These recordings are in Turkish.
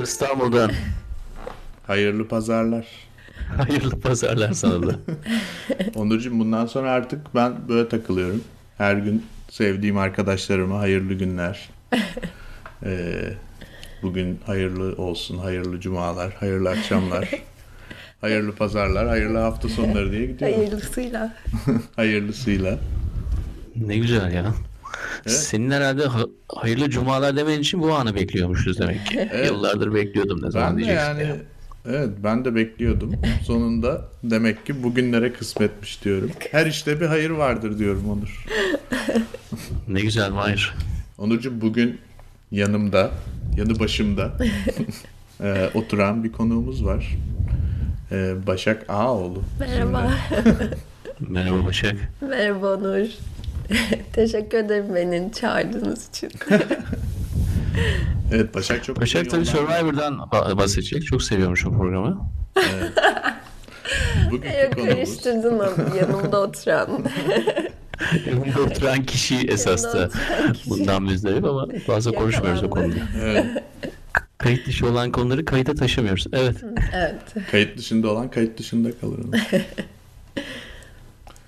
Merhabalar İstanbul'dan. Hayırlı pazarlar. Hayırlı pazarlar sana da. Onurcuğum bundan sonra artık ben böyle takılıyorum. Her gün sevdiğim arkadaşlarıma hayırlı günler. Ee, bugün hayırlı olsun, hayırlı cumalar, hayırlı akşamlar, hayırlı pazarlar, hayırlı hafta sonları diye gidiyorum. Hayırlısıyla. Hayırlısıyla. Ne güzel ya. Evet. Senin herhalde ha- hayırlı cumalar demen için bu anı bekliyormuşuz demek ki. Evet. Yıllardır bekliyordum ne zaman Ben de diyeceksin. yani ya. evet ben de bekliyordum. Sonunda demek ki bugünlere kısmetmiş diyorum. Her işte bir hayır vardır diyorum Onur. Ne güzel Mahir. Onurcuğum bugün yanımda, yanı başımda e, oturan bir konuğumuz var. E, Başak Ağoğlu. Merhaba. Merhaba Başak. Merhaba Onur. Teşekkür ederim beni çağırdığınız için. Evet Başak çok Başak tabii Survivor'dan ba- bahsedecek. Çok seviyormuş o programı. Bugünkü Yok konumuz karıştırdın onu yanımda oturan. Yanında oturan kişi esas da kişi. bundan müzdarip ama fazla konuşmuyoruz o konuda. evet, Kayıt dışı olan konuları kayıta taşımıyoruz. Evet. Evet. kayıt dışında olan kayıt dışında kalır.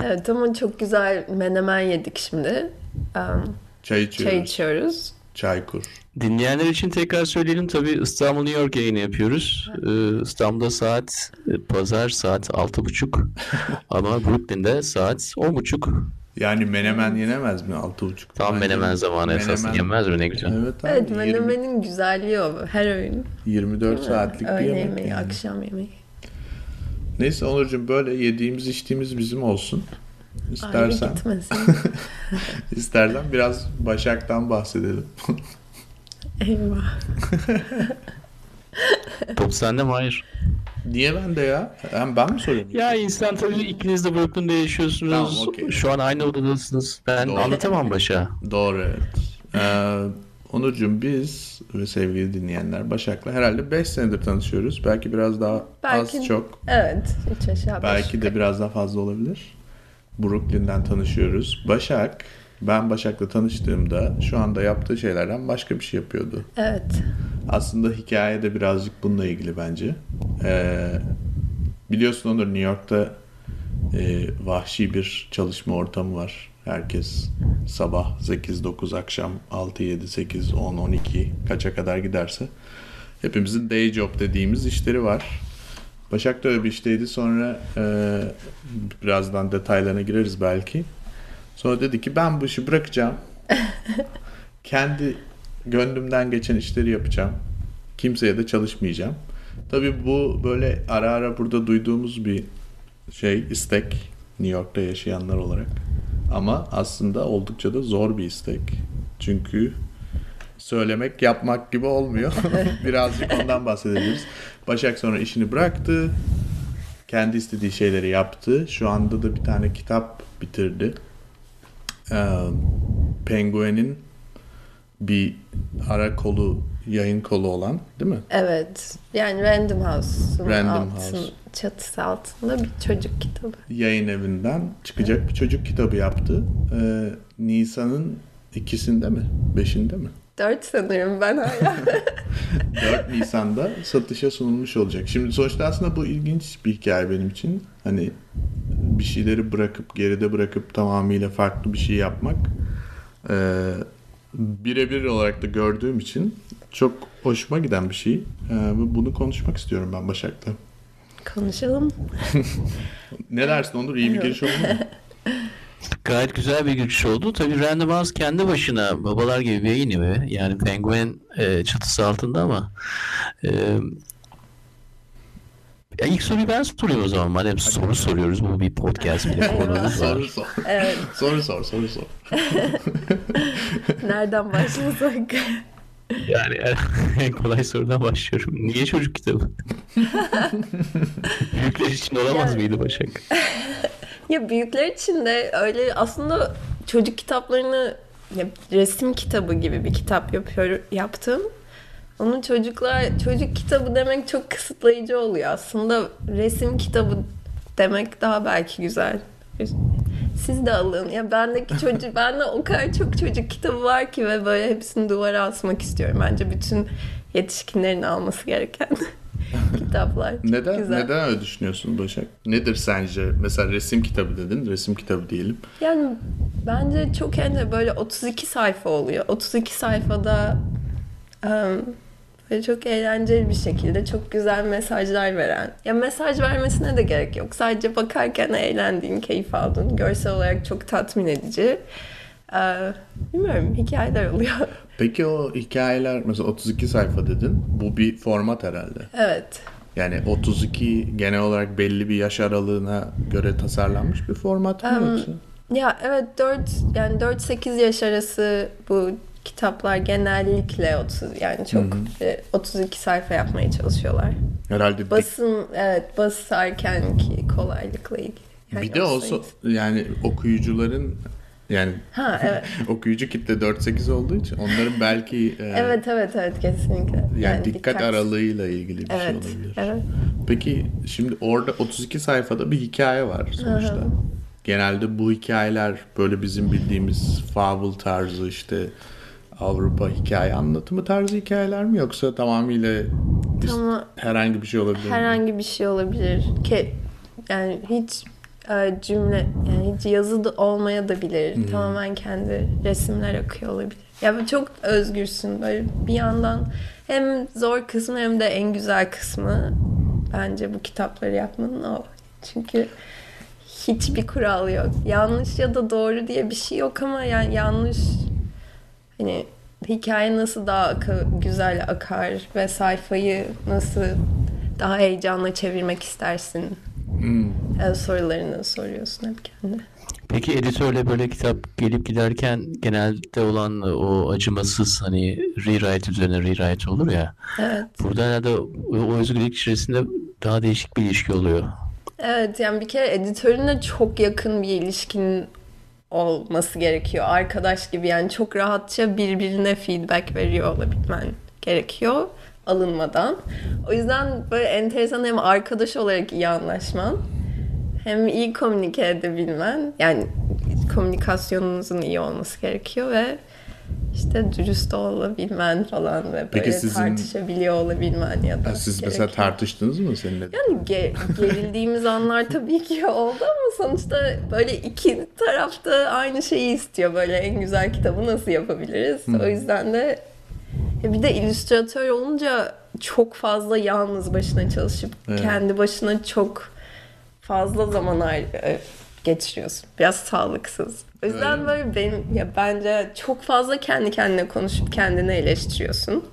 Evet ama çok güzel menemen yedik şimdi. Um, Çay çay içiyoruz. içiyoruz. Çay kur. Dinleyenler için tekrar söyleyelim tabii İstanbul New York yayını yapıyoruz. Ee, İstanbul'da saat e, pazar saat 6.30 ama Brooklyn'de saat 10.30. Yani menemen yenemez mi? Altı buçuk. Tam Bence menemen zamanı esasında menemen- yenmez mi ne güzel. Evet abi. Evet 20 menemenin güzelliği o. Her öğün. 24 saatlik bir Öğle yemek. yemeği, yani. akşam yemeği. Neyse Onurcuğum böyle yediğimiz içtiğimiz bizim olsun. Ayrı İstersen, gitmesin. istersen biraz Başak'tan bahsedelim. Eyvah. Top sende mi? Hayır. Niye ben de ya? Hem ben mi sorayım? Ya insan tabii ikiniz de Brooklyn'de yaşıyorsunuz. Tamam, okey. Şu an aynı odadasınız. Ben Doğru. anlatamam başa. Doğru evet. Ee, Onurcuğum biz ve sevgili dinleyenler Başak'la herhalde 5 senedir tanışıyoruz. Belki biraz daha Belki- az çok. Evet. Üç aşağı beş Belki de biraz daha fazla olabilir. Brooklyn'den tanışıyoruz. Başak, ben Başak'la tanıştığımda şu anda yaptığı şeylerden başka bir şey yapıyordu. Evet. Aslında hikaye de birazcık bununla ilgili bence. Ee, biliyorsun Onur New York'ta e, vahşi bir çalışma ortamı var. Herkes sabah 8-9 akşam 6-7-8 10-12 kaça kadar giderse hepimizin day job dediğimiz işleri var. Başak da öyle bir işteydi. Sonra e, birazdan detaylarına gireriz belki. Sonra dedi ki ben bu işi bırakacağım. Kendi gönlümden geçen işleri yapacağım. Kimseye de çalışmayacağım. Tabii bu böyle ara ara burada duyduğumuz bir şey, istek New York'ta yaşayanlar olarak. Ama aslında oldukça da zor bir istek. Çünkü söylemek yapmak gibi olmuyor. Birazcık ondan bahsedebiliriz. Başak sonra işini bıraktı. Kendi istediği şeyleri yaptı. Şu anda da bir tane kitap bitirdi. Ee, Penguin'in bir ara kolu, yayın kolu olan değil mi? Evet. Yani Random House'un Random altın, House. çatısı altında bir çocuk kitabı. Yayın evinden çıkacak bir çocuk kitabı yaptı. Ee, Nisan'ın ikisinde mi? Beşinde mi? Dört sanırım ben hala. 4 Nisan'da satışa sunulmuş olacak. Şimdi sonuçta aslında bu ilginç bir hikaye benim için. Hani bir şeyleri bırakıp geride bırakıp tamamıyla farklı bir şey yapmak ee, birebir olarak da gördüğüm için çok hoşuma giden bir şey. Ee, bunu konuşmak istiyorum ben Başak'la. Konuşalım. Ne dersin Onur? İyi bir giriş oldu mu? Gayet güzel bir giriş oldu. Tabii Random House kendi başına babalar gibi bir yayın evi. Yani Penguin e, çatısı altında ama e, ya ilk soruyu ben sorayım o zaman. Madem soru soruyoruz. Bu bir podcast bir de konumuz var. soru sor. Evet. Soru sor, soru sor. Nereden başlasak? Yani en kolay sorudan başlıyorum. Niye çocuk kitabı? Büyükler için olamaz Yani- mıydı Başak? ya büyükler için de öyle aslında çocuk kitaplarını ya resim kitabı gibi bir kitap yapıyor yaptım. Onun çocuklar çocuk kitabı demek çok kısıtlayıcı oluyor aslında. Resim kitabı demek daha belki güzel. Siz de alın. Ya bendeki çocuk bende o kadar çok çocuk kitabı var ki ve böyle hepsini duvara asmak istiyorum. Bence bütün yetişkinlerin alması gereken kitaplar. Çok Neden güzel. neden öyle düşünüyorsun Başak? Nedir sence? Mesela resim kitabı dedin. Resim kitabı diyelim. Yani bence çok ence böyle 32 sayfa oluyor. 32 sayfada em, böyle çok eğlenceli bir şekilde çok güzel mesajlar veren. Ya mesaj vermesine de gerek yok. Sadece bakarken eğlendiğin, keyif aldığın, görsel olarak çok tatmin edici. Ee, bilmiyorum hikayeler oluyor. Peki o hikayeler mesela 32 sayfa dedin. Bu bir format herhalde. evet. Yani 32 genel olarak belli bir yaş aralığına göre tasarlanmış bir format mı Em, yoksa? Ya evet 4 yani 4-8 yaş arası bu kitaplar genellikle 30 yani çok e, 32 sayfa yapmaya çalışıyorlar. Herhalde bir, Basın evet basarken ki kolaylıkla ilgili. Yani bir de olsa yani okuyucuların yani Ha evet. okuyucu kitle 4-8 olduğu için onların belki e, evet evet evet kesinlikle. yani, dikkat, aralığıyla ilgili bir şey Evet. olabilir. Evet. Peki şimdi orada 32 sayfada bir hikaye var sonuçta. Genelde bu hikayeler böyle bizim bildiğimiz fable tarzı işte Avrupa hikaye anlatımı tarzı hikayeler mi yoksa tamamıyla Ama herhangi bir şey olabilir mi? herhangi bir şey olabilir. Ki yani hiç e, cümle yani hiç yazı da olmaya da bilir. Tamamen kendi resimler akıyor olabilir. Ya bu çok özgürsün böyle bir yandan hem zor kısmı hem de en güzel kısmı bence bu kitapları yapmanın o. Çünkü hiçbir kural yok. Yanlış ya da doğru diye bir şey yok ama yani yanlış hani hikaye nasıl daha aka- güzel akar ve sayfayı nasıl daha heyecanla çevirmek istersin Hmm. e, sorularını soruyorsun hep kendine. Peki editörle böyle kitap gelip giderken genelde olan o acımasız hani rewrite üzerine rewrite olur ya. Evet. Burada herhalde o, o özgürlük içerisinde daha değişik bir ilişki oluyor. Evet yani bir kere editörünle çok yakın bir ilişkin olması gerekiyor. Arkadaş gibi yani çok rahatça birbirine feedback veriyor olabilmen gerekiyor alınmadan. O yüzden böyle enteresan hem arkadaş olarak iyi anlaşman hem iyi komünike edebilmen yani komünikasyonunuzun iyi olması gerekiyor ve işte dürüst olabilmen falan ve böyle Peki sizin- tartışabiliyor olabilmen ya da Siz mesela gerekiyor. tartıştınız mı seninle? Yani ge- gerildiğimiz anlar tabii ki oldu ama sonuçta böyle iki tarafta aynı şeyi istiyor. Böyle en güzel kitabı nasıl yapabiliriz? O yüzden de bir de illüstratör olunca çok fazla yalnız başına çalışıp Evet. kendi başına çok fazla zaman e, geçiriyorsun. Biraz sağlıksız. O yüzden Öyle böyle benim ya bence çok fazla kendi kendine konuşup kendini eleştiriyorsun.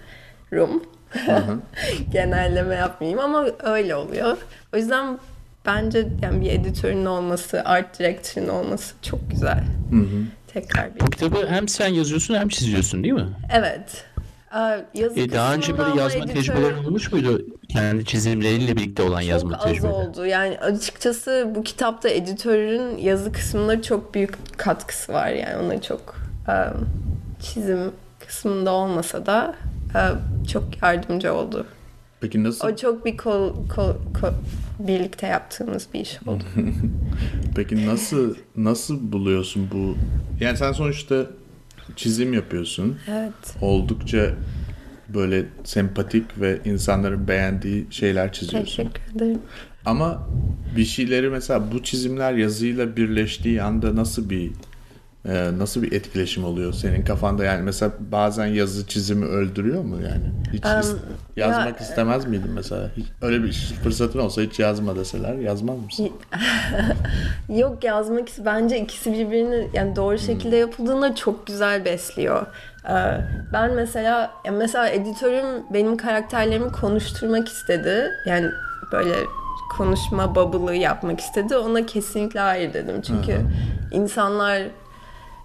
Rum. Genelleme yapmayayım ama öyle oluyor. O yüzden bence yani bir editörün olması, art director'ın olması çok güzel. Tekrar bir. Bu kitabı hem sen yazıyorsun hem çiziyorsun değil mi? Evet. Ee, Yazı E, daha önce böyle yazma editör- tecrübelerin olmuş muydu? Kendi çizimleriyle birlikte olan yazma çok az tecrübeleri. oldu. Yani açıkçası bu kitapta editörün yazı kısmında çok büyük katkısı var. Yani ona çok e, çizim kısmında olmasa da e, çok yardımcı oldu. Peki nasıl O çok bir kol, kol, kol- birlikte yaptığımız bir iş oldu. Peki nasıl nasıl buluyorsun bu? Yani sen sonuçta çizim yapıyorsun. evet. Oldukça böyle sempatik ve insanların beğendiği şeyler çiziyorsun. Teşekkür ederim. Ama bir şeyleri mesela bu çizimler yazıyla birleştiği anda nasıl bir e, nasıl bir etkileşim oluyor senin kafanda yani mesela bazen yazı çizimi öldürüyor mu yani hiç Em, is- yazmak ya- istemez miydin mesela hiç, öyle bir fırsatın olsa hiç yazma deseler yazmaz mısın? Yok yazmak bence ikisi birbirini yani doğru şekilde yapıldığında çok güzel besliyor. Ee, Ben mesela mesela editörüm benim karakterlerimi konuşturmak istedi. Yani böyle konuşma bubble'ı yapmak istedi. Ona kesinlikle hayır dedim. Çünkü insanlar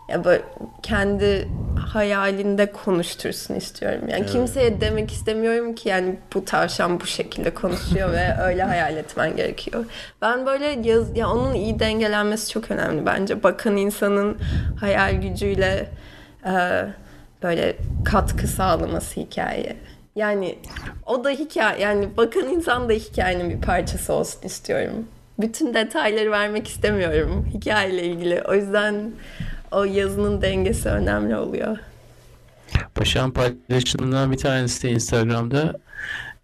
ya böyle kendi hayalinde konuştursun istiyorum. Yani kimseye demek istemiyorum ki yani bu tavşan bu şekilde konuşuyor ve öyle hayal etmen gerekiyor. Ben böyle yaz ya onun iyi dengelenmesi çok önemli bence. Bakan insanın hayal gücüyle e, böyle katkı sağlaması hikayeye. Yani o da hikaye yani bakan insan da hikayenin bir parçası olsun istiyorum. Bütün detayları vermek istemiyorum hikayeyle ilgili. O yüzden o yazının dengesi önemli oluyor. Başak'ın paylaşımlarından bir tanesi de Instagram'da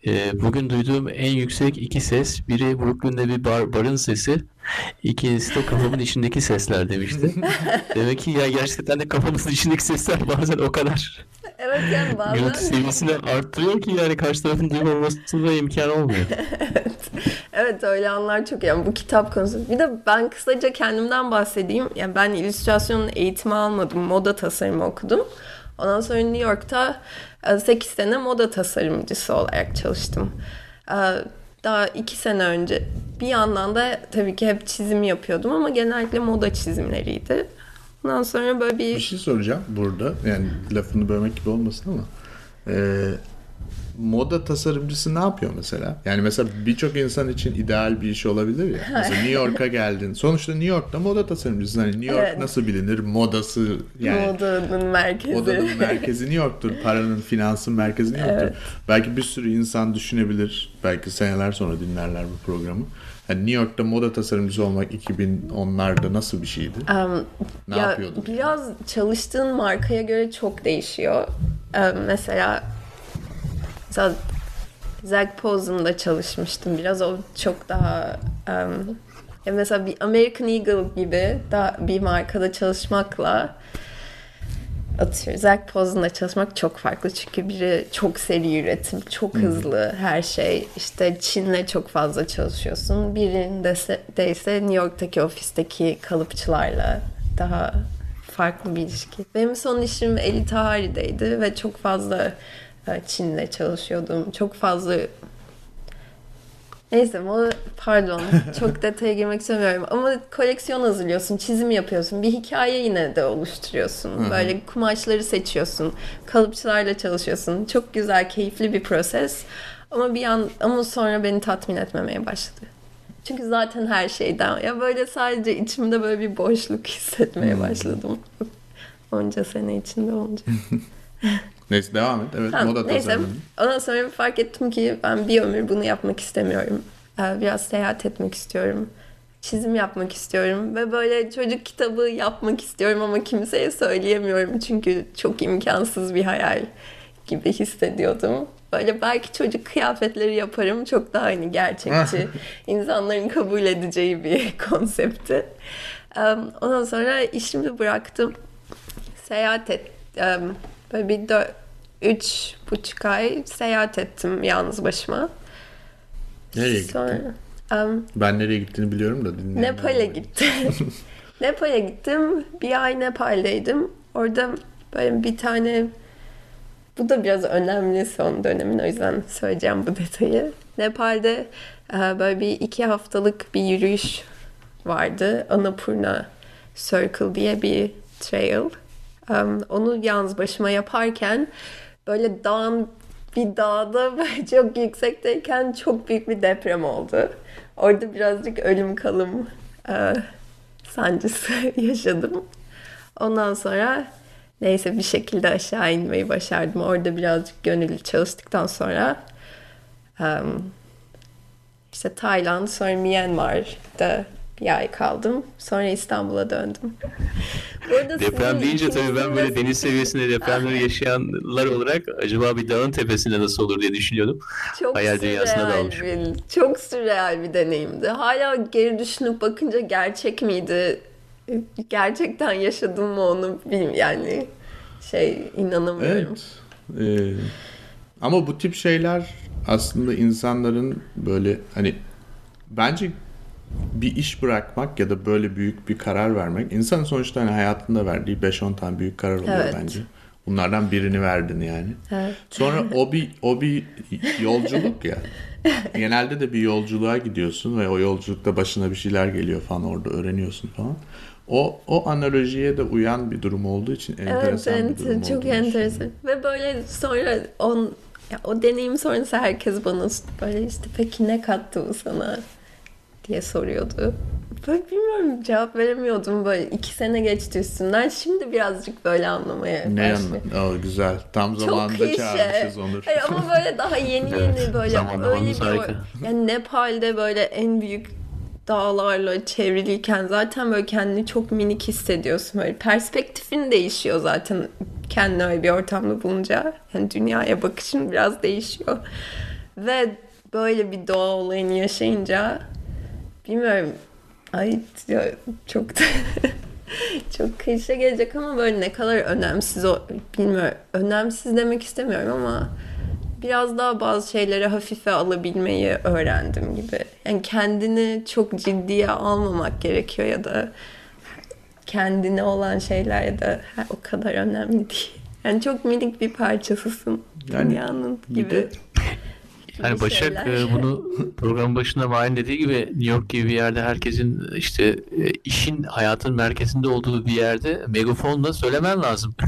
e, bugün duyduğum en yüksek iki ses. Biri Brooklyn'de bir bar, barın sesi. İkincisi de kafamın içindeki sesler demişti. Demek ki ya gerçekten de kafamızın içindeki sesler bazen o kadar Evet yani gürültü bazen seviyesini arttırıyor ki yani karşı tarafın duymamasına imkan olmuyor. Evet öyle anlar çok yani bu kitap konusu. Bir de ben kısaca kendimden bahsedeyim. Yani ben illüstrasyonun eğitimi almadım. Moda tasarımı okudum. Ondan sonra New York'ta 8 sene moda tasarımcısı olarak çalıştım. E, Daha 2 sene önce bir yandan da tabii ki hep çizim yapıyordum ama genellikle moda çizimleriydi. Ondan sonra böyle Bir bir şey soracağım burada. Yani lafını bölmek gibi olmasın ama. Ee, moda tasarımcısı ne yapıyor mesela? Yani mesela birçok insan için ideal bir iş olabilir ya. Mesela New York'a geldin. Sonuçta New York'ta moda tasarımcısı. Hani New York Evet. nasıl bilinir? Modası yani. modanın merkezi. Modanın merkezi New York'tur. Paranın, finansın merkezi New York'tur. Belki bir sürü insan düşünebilir. Belki seneler sonra dinlerler bu programı. Yani New York'ta moda tasarımcısı olmak 2010'larda nasıl bir şeydi? Em, Ne ya yapıyordun? Biraz çalıştığın markaya göre çok değişiyor. Em, mesela mesela Zac Posen'da çalışmıştım biraz. O çok daha em, ya mesela bir American Eagle gibi daha bir markada çalışmakla atıyorum Zac Posen'da çalışmak çok farklı çünkü biri çok seri üretim, çok hızlı her şey. İşte Çin'le çok fazla çalışıyorsun. Birinde ise, de ise New York'taki ofisteki kalıpçılarla daha farklı bir ilişki. Benim son işim Eli Tahari'deydi ve çok fazla e, Çin'le çalışıyordum. Çok fazla Neyse o pardon çok detaya girmek istemiyorum ama koleksiyon hazırlıyorsun, çizim yapıyorsun, bir hikaye yine de oluşturuyorsun. Böyle kumaşları seçiyorsun, kalıpçılarla çalışıyorsun. Çok güzel, keyifli bir proses. Ama bir an ama sonra beni tatmin etmemeye başladı. Çünkü zaten her şeyden ya böyle sadece içimde böyle bir boşluk hissetmeye başladım. Onca sene içinde olunca. Neyse devam et. Evet Tamam, moda neyse. tasarımı. Ondan sonra fark ettim ki ben bir ömür bunu yapmak istemiyorum. Ee, Biraz seyahat etmek istiyorum. Çizim yapmak istiyorum. Ve böyle çocuk kitabı yapmak istiyorum ama kimseye söyleyemiyorum. Çünkü çok imkansız bir hayal gibi hissediyordum. Böyle belki çocuk kıyafetleri yaparım. Çok daha hani gerçekçi. insanların kabul edeceği bir konsepti. Ee, Ondan sonra işimi bıraktım. Seyahat et. Böyle bir dö- üç buçuk ay seyahat ettim yalnız başıma. Nereye gittin? Sonra em, Ben nereye gittiğini biliyorum da dinleyenler. Nepal'e gittim. Nepal'e gittim. Bir ay Nepal'deydim. Orada böyle bir tane bu da biraz önemli son dönemin o yüzden söyleyeceğim bu detayı. Nepal'de e, böyle bir iki haftalık bir yürüyüş vardı. Annapurna Circle diye bir trail. Onu yalnız başıma yaparken böyle dağın bir dağda çok yüksekteyken çok büyük bir deprem oldu. Orada birazcık ölüm kalım e, sancısı yaşadım. Ondan sonra neyse bir şekilde aşağı inmeyi başardım. Orada birazcık gönüllü çalıştıktan sonra em, işte Tayland, sonra Myanmar'da bir ay kaldım. Sonra İstanbul'a döndüm. Deprem deyince tabii ben böyle de- deniz seviyesinde depremleri yaşayanlar olarak acaba bir dağın tepesinde nasıl olur diye düşünüyordum. Çok Hayal dünyasına sürreal dalmış. bir, çok sürreal bir deneyimdi. Hala geri düşünüp bakınca gerçek miydi? Gerçekten yaşadım mı onu bilmiyorum. Yani şey inanamıyorum. Evet. Ee, ama bu tip şeyler aslında insanların böyle hani bence bir iş bırakmak ya da böyle büyük bir karar vermek insanın sonuçta hani hayatında verdiği 5-10 tane büyük karar oluyor Evet. bence. Bunlardan birini verdin yani. Evet. Sonra o bir o bir yolculuk ya. Genelde de bir yolculuğa gidiyorsun ve o yolculukta başına bir şeyler geliyor falan orada öğreniyorsun falan. O o analojiye de uyan bir durum olduğu için Evet, enteresan bir evet, durum çok olduğunu enteresan. Ve böyle sonra on, ya o deneyim sonrası herkes bana böyle işte peki ne kattı bu sana diye soruyordu. Böyle bilmiyorum cevap veremiyordum böyle iki sene geçti üstünden şimdi birazcık böyle anlamaya Ne? O güzel. Tam Çok zamanında klişe. çağırmışız Onur. Hayır ama böyle daha yeni yeni Evet, böyle öyle bir harika. yani Nepal'de böyle en büyük dağlarla çevriliyken zaten böyle kendini çok minik hissediyorsun. Böyle perspektifin değişiyor zaten Kendine öyle bir ortamda bulunca yani dünyaya bakışın biraz değişiyor. Ve böyle bir doğa olayını yaşayınca bilmiyorum ay ya çok da çok klişe gelecek ama böyle ne kadar önemsiz o bilmiyorum önemsiz demek istemiyorum ama biraz daha bazı şeyleri hafife alabilmeyi öğrendim gibi. Yani kendini çok ciddiye almamak gerekiyor ya da kendine olan şeyler ha, o kadar önemli değil. Yani çok minik bir parçasısın Yani dünyanın bir gibi. de- Yani gibi Başak şeyler. e, bunu program başında Mahir'in dediği gibi New York gibi bir yerde herkesin işte e, işin hayatın merkezinde olduğu bir yerde megafonla söylemen lazım.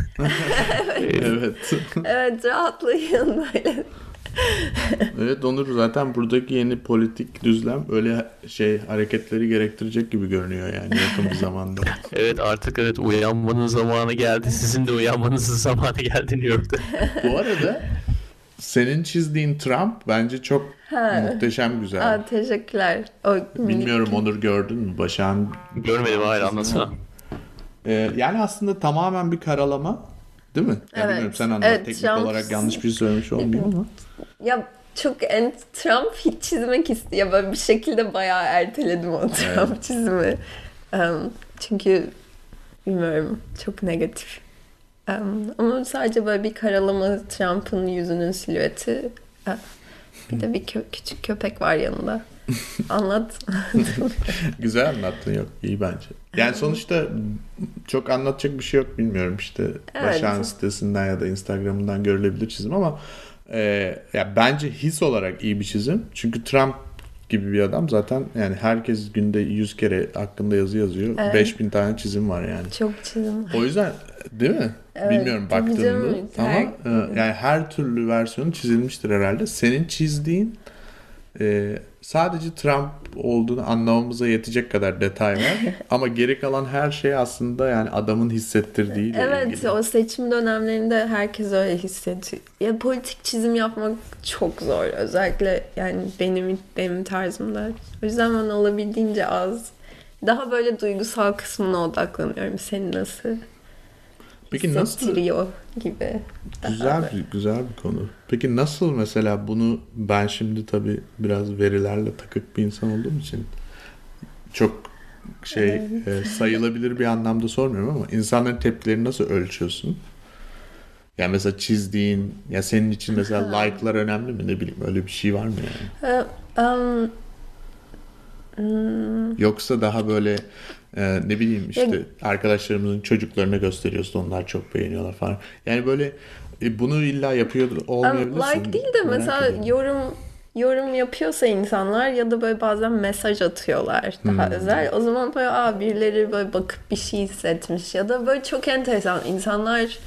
E, Evet. Evet rahatlayın böyle. Evet Onur zaten buradaki yeni politik düzlem öyle şey hareketleri gerektirecek gibi görünüyor yani yakın bir zamanda. Evet artık evet uyanmanın zamanı geldi. Sizin de uyanmanızın zamanı geldi New York'ta. Bu arada senin çizdiğin Trump bence çok muhteşem güzel. Aa, teşekkürler. O Bilmiyorum Onur gördün mü? Başak'ın Görmedim hayır anlatsana. Ee, yani aslında tamamen bir karalama değil mi? Ya Evet. Bilmiyorum sen anlat. Evet, Teknik Trump- olarak yanlış bir şey söylemiş olmayayım ama. Ya çok en Trump hiç çizmek istiyor. Böyle bir şekilde bayağı erteledim o Trump çizimi. Em, çünkü bilmiyorum çok negatif. Ama sadece böyle bir karalama Trump'ın yüzünün silüeti. Ha, Bir de bir kö- küçük köpek var yanında. Anlat. Güzel anlattın yok iyi bence. Yani sonuçta çok anlatacak bir şey yok bilmiyorum işte Evet. Başak'ın sitesinden ya da Instagram'ından görülebilir çizim ama e, ya bence his olarak iyi bir çizim. Çünkü Trump gibi bir adam zaten yani herkes günde 100 kere hakkında yazı yazıyor. Evet. 5000 tane çizim var yani. çok çizim. O yüzden değil mi? Evet, Bilmiyorum canım. ama Her- e, yani her türlü versiyonu çizilmiştir herhalde. Senin çizdiğin e, sadece Trump olduğunu anlamamıza yetecek kadar detay var. ama geri kalan her şey aslında yani adamın hissettirdiğiyle Evet ilgili. o seçim dönemlerinde herkes öyle hissediyor. Ya politik çizim yapmak çok zor. Özellikle yani benim benim tarzımda. O yüzden ben olabildiğince az daha böyle duygusal kısmına odaklanıyorum. Seni nasıl Peki nasıl gibi. Güzel bir güzel bir konu. Peki nasıl mesela bunu ben şimdi tabii biraz verilerle takık bir insan olduğum için çok şey e, sayılabilir bir anlamda sormuyorum ama insanların tepkilerini nasıl ölçüyorsun? Yani mesela çizdiğin ya senin için mesela like'lar önemli mi ne bileyim öyle bir şey var mı yani? Ee, um, hmm, Yoksa daha böyle e, ne bileyim işte arkadaşlarımızın çocuklarına gösteriyorsun onlar çok beğeniyorlar falan. Yani böyle e, bunu illa yapıyor olmayabilirsin. like değil de Merak mesela ediyorum. yorum yorum yapıyorsa insanlar ya da böyle bazen mesaj atıyorlar daha Hmm. özel. O zaman böyle Aa, birileri böyle bakıp bir şey hissetmiş ya da böyle çok enteresan insanlar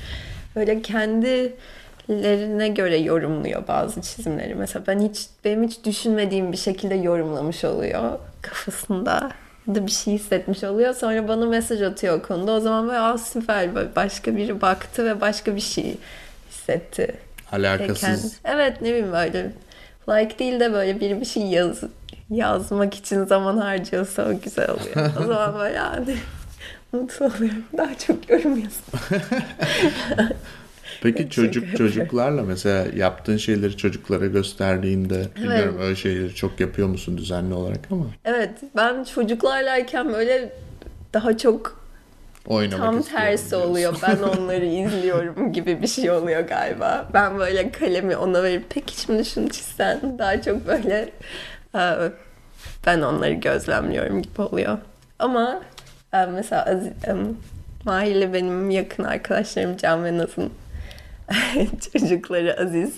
böyle kendilerine göre yorumluyor bazı çizimleri. Mesela ben hiç benim hiç düşünmediğim bir şekilde yorumlamış oluyor kafasında da bir şey hissetmiş oluyor. Sonra bana mesaj atıyor o konuda. O zaman böyle Aa, süper böyle başka biri baktı ve başka bir şey hissetti. alakasız Kendi- Evet ne bileyim böyle like değil de böyle biri bir şey yaz, yazmak için zaman harcıyorsa o güzel oluyor. O zaman böyle yani mutlu oluyorum. Daha çok yorum yazın. Peki çocuk çocuklarla mesela yaptığın şeyleri çocuklara gösterdiğinde bilmiyorum öyle şeyleri çok yapıyor musun düzenli olarak ama Evet ben çocuklarlayken böyle daha çok oynamak tam tersi oluyor. Ben onları izliyorum gibi bir şey oluyor galiba. Ben böyle kalemi ona verip peki şimdi şunu çizsen daha çok böyle e, ben onları gözlemliyorum gibi oluyor. Ama e, mesela Aziz, Mahir'le benim yakın arkadaşlarım Can ve Naz'ın çocukları Aziz.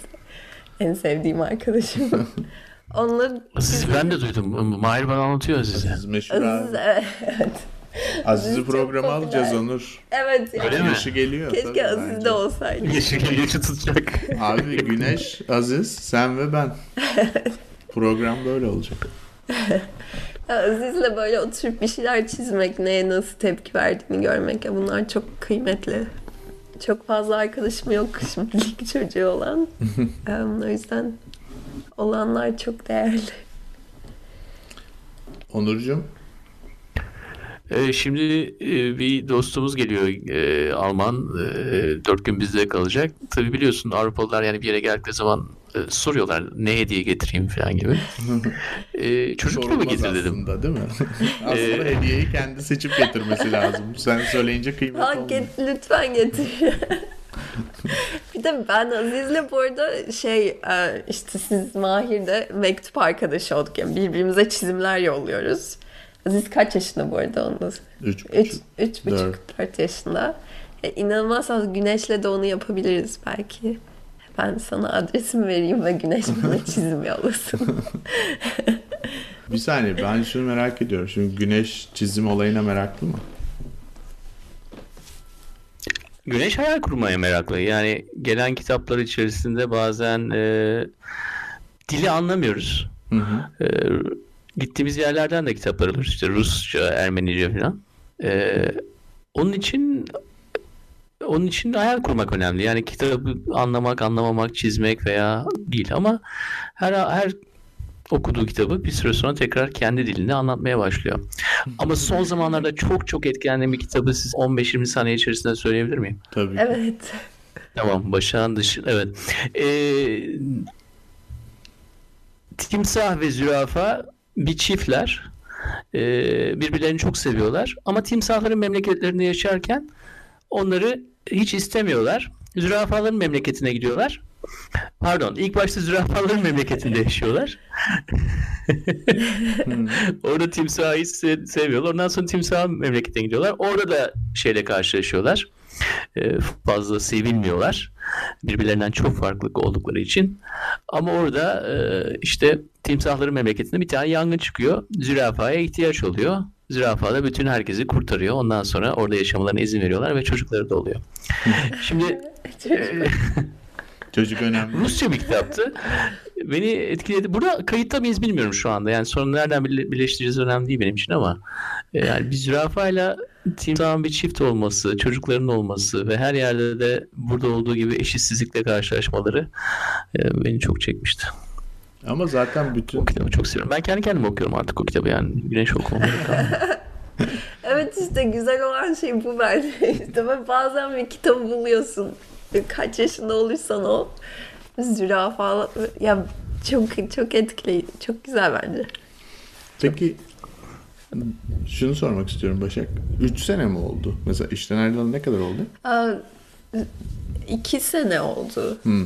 En sevdiğim arkadaşım. Onunla Aziz ben de duydum. Mahir bana anlatıyor Aziz'i. Aziz meşhur Aziz abi. evet. Aziz'i programa alacağız Onur. Evet. yani. Öyle mi? Yaşı geliyor. tabii Keşke Aziz bence. de olsaydı. Yaşı, yaşı tutacak. Abi Güneş, Aziz, sen ve ben. Program böyle olacak. Aziz'le böyle oturup bir şeyler çizmek, neye nasıl tepki verdiğini görmek ya bunlar çok kıymetli. Çok fazla arkadaşım yok şimdilik çocuğu olan. Em, o yüzden olanlar çok değerli. Onurcuğum Ee, şimdi e, bir dostumuz geliyor e, Alman. E, dört gün bizde kalacak. Tabii biliyorsun Avrupalılar yani bir yere geldikleri zaman soruyorlar ne hediye getireyim falan gibi. E, çocuk Sorulmaz getir dedim. aslında değil mi? aslında hediyeyi kendi seçip getirmesi lazım. Sen söyleyince kıymet Ha, olmuyor. get, lütfen getir. bir de ben Aziz'le bu arada şey e, işte siz Mahir'de mektup arkadaşı olduk. Yani birbirimize çizimler yolluyoruz. Aziz kaç yaşında bu arada onu da Üç Üç, buçuk. üç buçuk, Dört. dört yaşında. E, inanılmaz az Güneş'le de onu yapabiliriz belki. Ben sana adresimi vereyim ve Güneş bana çizim yollasın. Bir saniye ben şunu merak ediyorum. Şimdi güneş çizim olayına meraklı mı? Güneş hayal kurmaya meraklı. Yani gelen kitaplar içerisinde bazen e, dili anlamıyoruz. Hı hı. E, gittiğimiz yerlerden de kitaplar alıyoruz. İşte Rusça, Ermenice falan. E, onun için onun için hayal kurmak önemli. Yani kitabı anlamak, anlamamak, çizmek veya değil ama her her okuduğu kitabı bir süre sonra tekrar kendi dilinde anlatmaya başlıyor. Ama son zamanlarda çok çok etkilendiğim bir kitabı siz 15-20 saniye içerisinde söyleyebilir miyim? Tabii. evet. Tamam, başağın dışı. Evet. Ee, timsah ve zürafa bir çiftler. Ee, birbirlerini çok seviyorlar. Ama timsahların memleketlerinde yaşarken onları hiç istemiyorlar. Zürafaların memleketine gidiyorlar. Pardon, ilk başta zürafaların memleketinde yaşıyorlar. Orada timsahı hiç se- sevmiyorlar. Ondan sonra timsahın memleketine gidiyorlar. Orada da şeyle karşılaşıyorlar. Ee, fazla sevilmiyorlar. Birbirlerinden çok farklı oldukları için. Ama orada e, işte timsahların memleketinde bir tane yangın çıkıyor. Zürafaya ihtiyaç oluyor. Zürafa da bütün herkesi kurtarıyor. Ondan sonra orada yaşamalarına izin veriyorlar ve çocukları da oluyor. Şimdi e, Çocuk önemli. Rusça bir kitaptı. Beni etkiledi. Burada kayıtta mıyız bilmiyorum şu anda. Yani sonra nereden birle- birleştireceğiz önemli değil benim için ama e, yani bir zürafayla timsahın bir çift olması, çocukların olması ve her yerde de burada olduğu gibi eşitsizlikle karşılaşmaları e, beni çok çekmişti. Ama zaten bütün O kitabı çok seviyorum. Ben kendi kendime okuyorum artık o kitabı yani. Güneş kaldım. Evet işte güzel olan şey bu bence. İşte ve bazen bir kitabı buluyorsun. Kaç yaşında olursan ol. Zürafa ya çok çok etkileyici. Çok güzel bence. Peki şunu sormak istiyorum Başak. 3 sene mi oldu? Mesela işten ayrılalı ne kadar oldu? Aa, iki sene oldu. Hmm.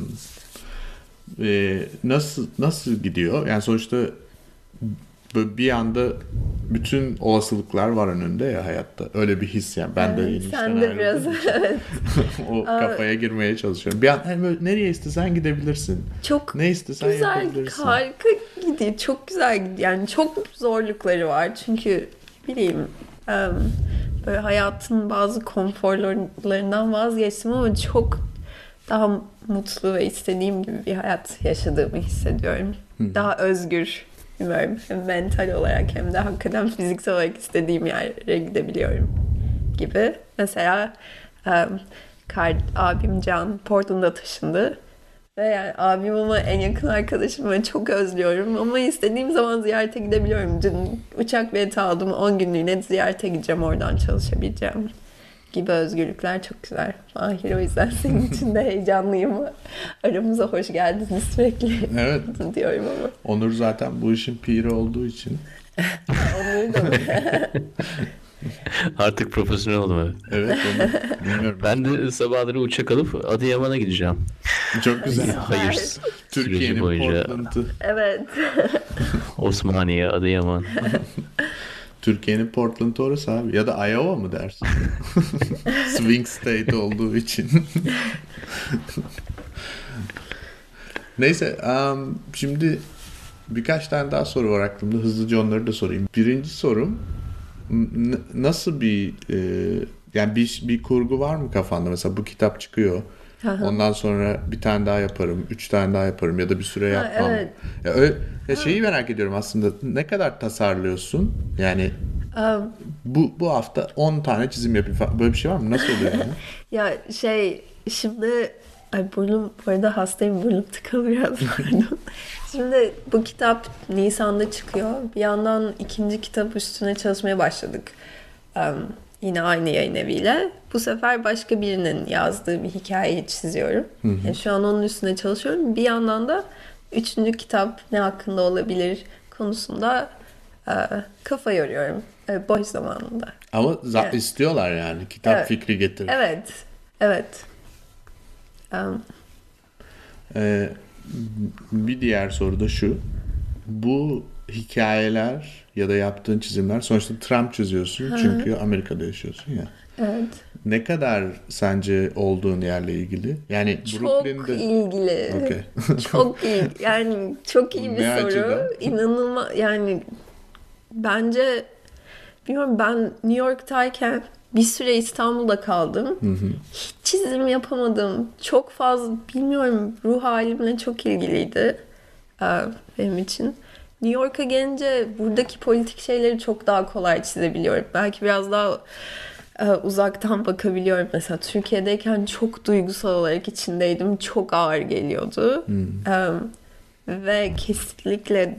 Ee, nasıl nasıl gidiyor? Yani sonuçta böyle bir anda bütün olasılıklar var önünde ya hayatta. Öyle bir his yani. Ben de yeni Evet, sen de biraz evet. o kafaya girmeye çalışıyorum. Bir an hani böyle nereye istesen gidebilirsin. Çok Ne istesen güzel, yapabilirsin. harika gidiyor. Çok güzel gidiyor. Yani çok zorlukları var. Çünkü bileyim böyle hayatın bazı konforlarından vazgeçtim ama çok daha mutlu ve istediğim gibi bir hayat yaşadığımı hissediyorum. Daha özgür bilmiyorum. Hem mental olarak hem de hakikaten fiziksel olarak istediğim yere gidebiliyorum gibi. Mesela em, kar, abim Can Portland'a taşındı. Ve yani abim ama en yakın arkadaşım ve çok özlüyorum. Ama istediğim zaman ziyarete gidebiliyorum. Dün uçak bileti aldım. 10 günlüğüne ziyarete gideceğim. Oradan çalışabileceğim. Gibi özgürlükler çok güzel. Mahir o yüzden senin için de heyecanlıyım. Aramıza hoş geldiniz sürekli Evet. diyorum ama. Onur zaten bu işin piri olduğu için. Onları da Artık profesyonel oldum evet. Evet onu bilmiyorum. Ben de sabahları uçak alıp Adıyaman'a gideceğim. Çok güzel. Hayır. Türkiye'nin boyunca Portland'ı. Evet. Osmaniye, Adıyaman. Türkiye'nin Portland'ı orası abi. Ya da Iowa mı dersin? Swing state olduğu için. Neyse um, şimdi birkaç tane daha soru var aklımda. Hızlıca onları da sorayım. Birinci sorum nasıl bir e, yani bir, bir kurgu var mı kafanda? Mesela bu kitap çıkıyor. Ondan sonra bir tane daha yaparım, üç tane daha yaparım ya da bir süre Ha, yapmam. evet. Ya, öyle, ya şeyi merak ediyorum aslında. Ne kadar tasarlıyorsun? Yani Um, bu bu hafta 10 tane çizim yapayım falan. Böyle bir şey var mı? Nasıl oluyor yani? Ya şey şimdi ay burnum bu arada hastayım burnum tıkalı biraz pardon. Şimdi bu kitap Nisan'da çıkıyor. Bir yandan ikinci kitap üstüne çalışmaya başladık. em, yine aynı yayın eviyle. Bu sefer başka birinin yazdığı bir hikayeyi çiziyorum. Yani şu an onun üstüne çalışıyorum. Bir yandan da üçüncü kitap ne hakkında olabilir konusunda e, kafa yoruyorum. E, boş zamanında. Ama Evet. istiyorlar yani kitap Evet. fikri getir. Evet. Evet. Em, Ee, bir diğer soru da şu. Bu hikayeler ya da yaptığın çizimler sonuçta Trump çiziyorsun çünkü Amerika'da yaşıyorsun ya. evet. Ne kadar sence olduğun yerle ilgili? Yani Çok Brooklyn'de... ilgili. Okey. Çok iyi. Yani çok iyi bir Ne soru. açıdan? İnanılmaz. Yani bence bilmiyorum ben New York'tayken bir süre İstanbul'da kaldım. Hiç çizim yapamadım. Çok fazla bilmiyorum ruh halimle çok ilgiliydi benim için. New York'a gelince buradaki politik şeyleri çok daha kolay çizebiliyorum. Belki biraz daha e, uzaktan bakabiliyorum. Mesela Türkiye'deyken çok duygusal olarak içindeydim. Çok ağır geliyordu. E, ve kesinlikle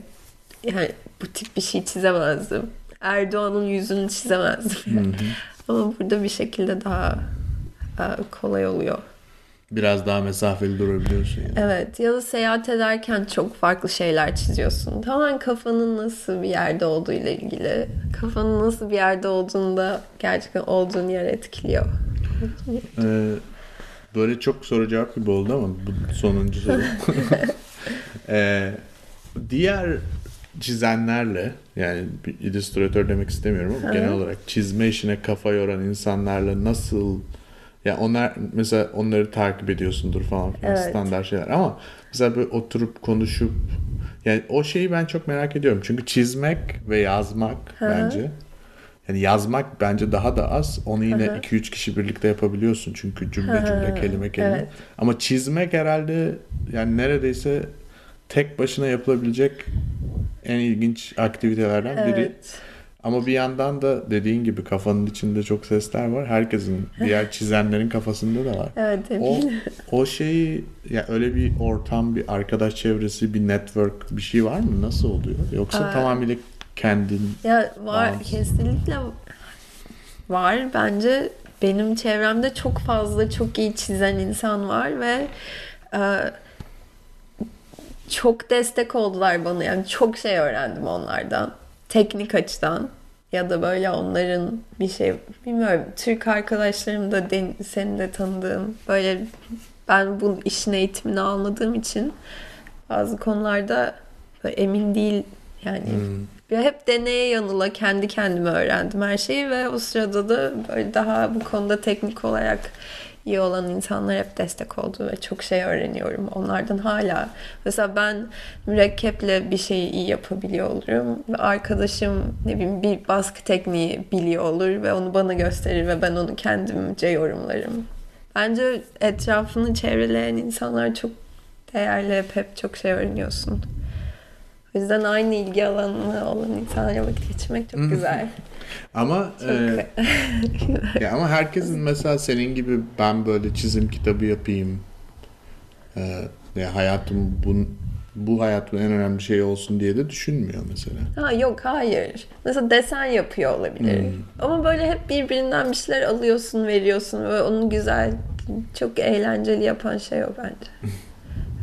yani bu tip bir şey çizemezdim. Erdoğan'ın yüzünü çizemezdim. yani. Ama burada bir şekilde daha e, kolay oluyor. Biraz daha mesafeli durabiliyorsun yani. Evet ya da seyahat ederken çok farklı şeyler çiziyorsun. Tamamen kafanın nasıl bir yerde olduğu ile ilgili. Kafanın nasıl bir yerde olduğunda gerçekten olduğun yer etkiliyor. Ee, böyle çok soru cevap gibi oldu ama bu sonuncu soru. Ee, diğer çizenlerle yani bir illüstratör demek istemiyorum ama genel olarak çizme işine kafa yoran insanlarla nasıl ya onlar mesela onları takip ediyorsundur falan filan Evet. standart şeyler ama mesela böyle oturup konuşup yani o şeyi ben çok merak ediyorum çünkü çizmek ve yazmak bence yani yazmak bence daha da az. Onu yine 2-3 kişi birlikte yapabiliyorsun. Çünkü cümle cümle, kelime kelime. evet. Ama çizmek herhalde yani neredeyse tek başına yapılabilecek en ilginç aktivitelerden biri. Evet. Ama bir yandan da dediğin gibi kafanın içinde çok sesler var. Herkesin, diğer çizenlerin kafasında da var. Evet O, eminim. o şeyi ya öyle bir ortam, bir arkadaş çevresi, bir network bir şey var mı? Nasıl oluyor? Yoksa Aa. tamamıyla kendin Ya var Bağımsız. kesinlikle var. Bence benim çevremde çok fazla çok iyi çizen insan var ve e, çok destek oldular bana. Yani çok şey öğrendim onlardan. Teknik açıdan ya da böyle onların bir şey bilmiyorum. Türk arkadaşlarım da senin de tanıdığım böyle ben bu işin eğitimini almadığım için bazı konularda emin değil yani ya hep deneye yanıla kendi kendime öğrendim her şeyi ve o sırada da böyle daha bu konuda teknik olarak iyi olan insanlar hep destek oldu ve çok şey öğreniyorum onlardan hala. Mesela ben mürekkeple bir şeyi iyi yapabiliyor olurum ve arkadaşım ne bileyim bir baskı tekniği biliyor olur ve onu bana gösterir ve ben onu kendimce yorumlarım. Bence etrafını çevreleyen insanlar çok değerli hep, hep çok şey öğreniyorsun. O yüzden aynı ilgi alanı olan insanlarla vakit geçirmek çok güzel. Ama e, ya ama herkesin mesela senin gibi ben böyle çizim kitabı yapayım. E, ya hayatım bu bu hayatımın en önemli şey olsun diye de düşünmüyor mesela. Ha yok hayır. Mesela desen yapıyor olabilir. Hmm. Ama böyle hep birbirinden bir şeyler alıyorsun, veriyorsun ve onu güzel, çok eğlenceli yapan şey o bence.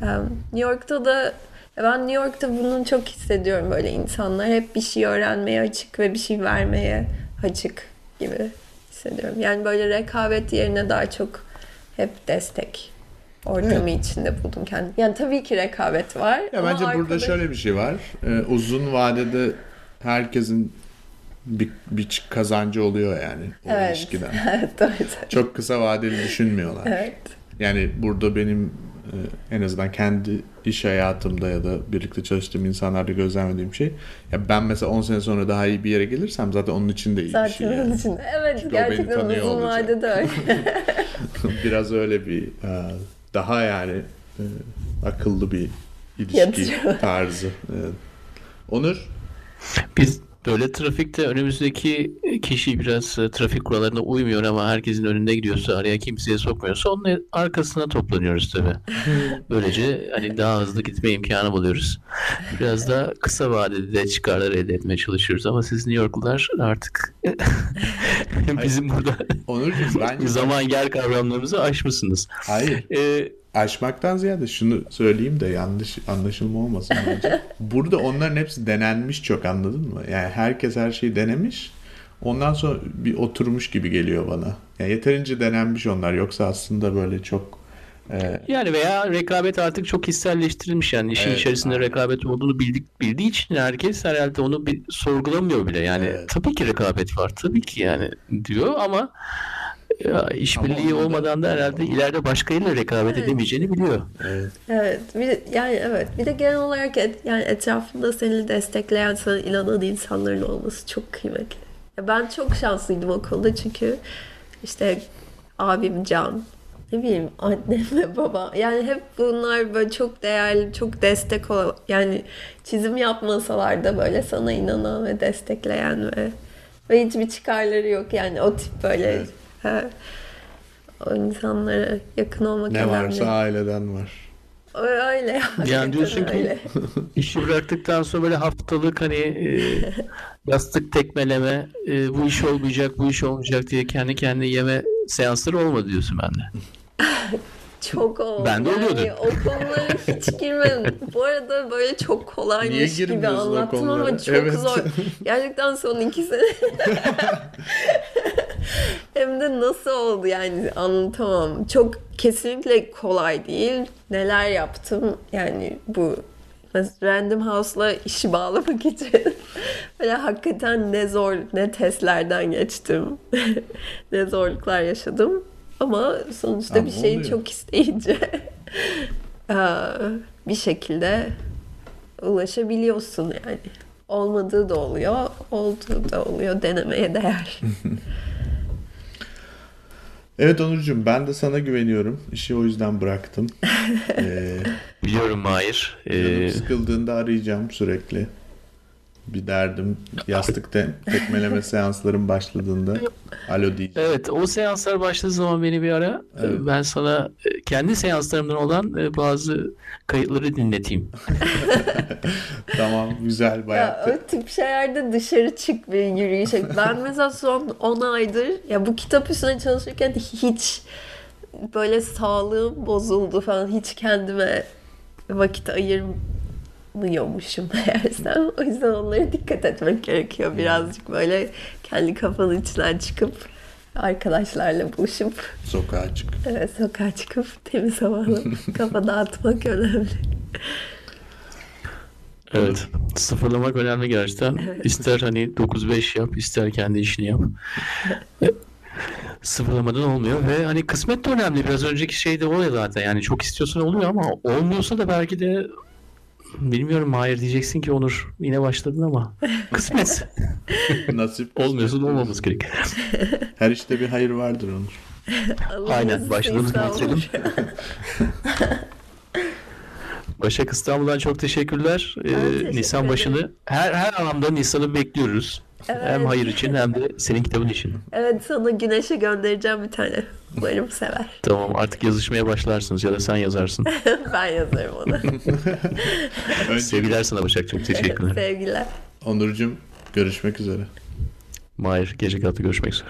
Em, New York'ta da ben New York'ta bunu çok hissediyorum böyle insanlar hep bir şey öğrenmeye açık ve bir şey vermeye açık gibi hissediyorum. Yani böyle rekabet yerine daha çok hep destek ortamı içinde buldum kendimi. Yani tabii ki rekabet var. Ya bence burada arkadaş- şöyle bir şey var. E, uzun vadede herkesin bir, bir kazancı oluyor yani o Evet. ilişkiden. evet, doğru. Çok kısa vadeli düşünmüyorlar. Evet. Yani burada benim e, en azından kendi iş hayatımda ya da birlikte çalıştığım insanlarda gözlemlediğim şey ya ben mesela 10 sene sonra daha iyi bir yere gelirsem zaten onun için de iyi Zaten bir şey onun yani. için. Evet Çünkü gerçekten uzun olacak. vadede öyle. Biraz öyle bir e, daha yani e, akıllı bir ilişki Yatırım. tarzı. Evet. Onur Biz Böyle trafikte önümüzdeki kişi biraz e, trafik kurallarına uymuyor ama herkesin önünde gidiyorsa araya kimseye sokmuyorsa onun arkasına toplanıyoruz tabii. Böylece hani daha hızlı gitme imkanı buluyoruz. Biraz da kısa vadede çıkarlar elde etmeye çalışıyoruz ama siz New Yorklular artık bizim burada Onurcuğum bence zaman yer kavramlarımızı aşmışsınız. hayır Ee, aşmaktan ziyade şunu söyleyeyim de yanlış anlaşılma olmasın bence. Burada onların hepsi denenmiş çok anladın mı? Yani herkes her şeyi denemiş. Ondan sonra bir oturmuş gibi geliyor bana. Yani yeterince denenmiş onlar. Yoksa aslında böyle çok e, Yani veya rekabet artık çok hisselleştirilmiş yani işin Evet, içerisinde aynen. rekabet olduğunu bildik bildiği için herkes herhalde onu bir sorgulamıyor bile yani Evet. tabii ki rekabet var tabii ki yani diyor ama ya, işbirliği olmadan da herhalde ileride başkayla rekabet Evet. edemeyeceğini biliyor. evet. Evet, bir de, yani evet. Bir de genel olarak et, yani etrafında seni destekleyen, sana inanan insanların olması çok kıymetli. Ya Ben çok şanslıydım o konuda çünkü işte abim Can, ne bileyim annem ve baba. Yani hep bunlar böyle çok değerli, çok destek olan, yani çizim yapmasalar da böyle sana inanan ve destekleyen ve ve hiçbir çıkarları yok yani o tip böyle Evet. O insanlara yakın olmak Ne önemli. varsa aileden var. Öyle ya. Yani diyorsun ki Öyle. işi bıraktıktan sonra böyle haftalık hani e, yastık tekmeleme e, bu iş olmayacak bu iş olmayacak diye kendi kendine yeme seansları olmadı diyorsun bende. Çok oldu. Ben de yani oluyordu. O konulara hiç girmedim. Bu arada böyle çok Niye kolaymış gibi girmiyorsun o anlattım ama çok Evet. zor. Gerçekten son iki sene. Hem de nasıl oldu yani anlatamam. Çok kesinlikle kolay değil. Neler yaptım yani bu Random House'la işi bağlamak için böyle hakikaten ne zor ne testlerden geçtim. ne zorluklar yaşadım. Ama sonuçta Ama bir şeyi oluyor. çok isteyince eee, bir şekilde ulaşabiliyorsun yani. Olmadığı da oluyor, olduğu da oluyor. Denemeye değer. Evet Onurcuğum ben de sana güveniyorum. İşi o yüzden bıraktım. Ee, Biliyorum Mahir. canım Ee, sıkıldığında arayacağım sürekli. Bir derdim yastık te- tekmeleme seanslarım başladığında alo diyeceğim. Evet, o seanslar başladığı zaman beni bir ara Evet. ben sana e, kendi seanslarımdan olan e, bazı kayıtları dinleteyim. Tamam güzel Ya bayağı. o tip şeylerde dışarı çık bir yürüyüşe. Ben mesela son 10 aydır ya bu kitap üstüne çalışırken hiç böyle sağlığım bozuldu falan. Hiç kendime vakit ayırmıyormuşum meğersem. O yüzden onlara dikkat etmek gerekiyor. Birazcık böyle kendi kafanın içinden çıkıp arkadaşlarla buluşup Sokağa çık. evet, sokağa çıkıp temiz havalı kafa dağıtmak önemli. Evet. Sıfırlamak önemli gerçekten. İster hani 9-5 yap, ister kendi işini yap. Sıfırlamadan olmuyor ve hani kısmet de önemli. Biraz önceki şey de o ya zaten. Yani çok istiyorsan oluyor ama olmuyorsa da belki de bilmiyorum hayır diyeceksin ki Onur yine başladın ama kısmet. Nasip. Olmuyorsa da olmamız gerek. Her işte bir hayır vardır Onur. Aynen, başladığımız bitirelim. Başak İstanbul'dan çok teşekkürler. Ee, teşekkür Nisan ederim. başını her her anlamda Nisan'ı bekliyoruz. Evet. Hem hayır için hem de senin kitabın için. Evet sana güneşe göndereceğim bir tane. Umarım sever. Tamam artık yazışmaya başlarsınız ya da sen yazarsın. ben yazarım. Önce Sevgiler sana Başak çok teşekkürler. Sevgiler. Onurcuğum görüşmek üzere. Mahir gece katı görüşmek üzere.